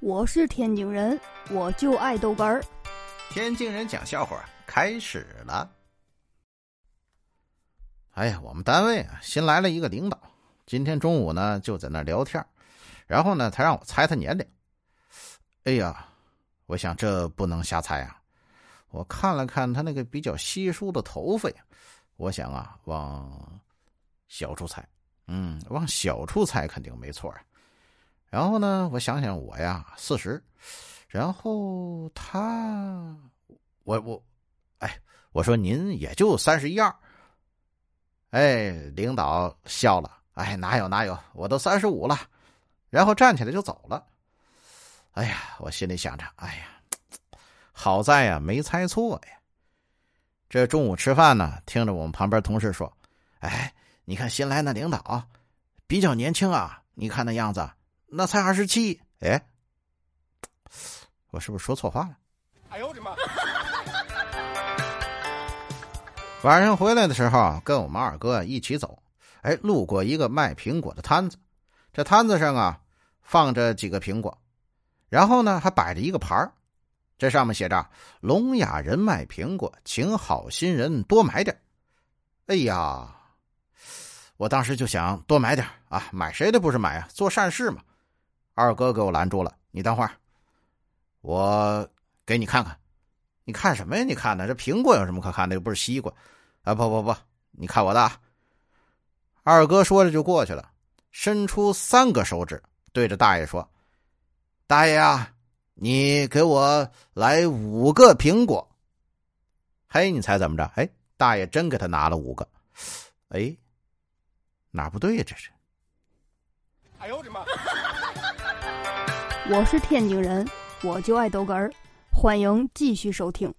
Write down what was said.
我是天津人，我就爱豆干儿。天津人讲笑话开始了。哎呀，我们单位啊新来了一个领导，今天中午呢就在那聊天，然后呢他让我猜他年龄。哎呀，我想这不能瞎猜啊！我看了看他那个比较稀疏的头发呀，我想啊往小处猜，嗯，往小处猜肯定没错啊。然后呢，我想想我呀，四十，然后他，我我，哎，我说您也就三十一二，哎，领导笑了，哎，哪有哪有，我都三十五了，然后站起来就走了。哎呀，我心里想着，哎呀，好在呀没猜错呀。这中午吃饭呢，听着我们旁边同事说，哎，你看新来那领导比较年轻啊，你看那样子。那才二十七，哎，我是不是说错话了？哎呦我的妈！晚上回来的时候，跟我们二哥一起走，哎，路过一个卖苹果的摊子，这摊子上啊放着几个苹果，然后呢还摆着一个牌这上面写着“聋哑人卖苹果，请好心人多买点哎呀，我当时就想多买点啊，买谁的不是买啊，做善事嘛。二哥给我拦住了，你等会儿，我给你看看。你看什么呀？你看呢？这苹果有什么可看的？又不是西瓜。啊，不不不，你看我的。二哥说着就过去了，伸出三个手指，对着大爷说：“大爷啊，你给我来五个苹果。”嘿，你猜怎么着？哎，大爷真给他拿了五个。哎，哪不对呀？这是。哎呦我的妈！我是天津人，我就爱豆哏儿，欢迎继续收听。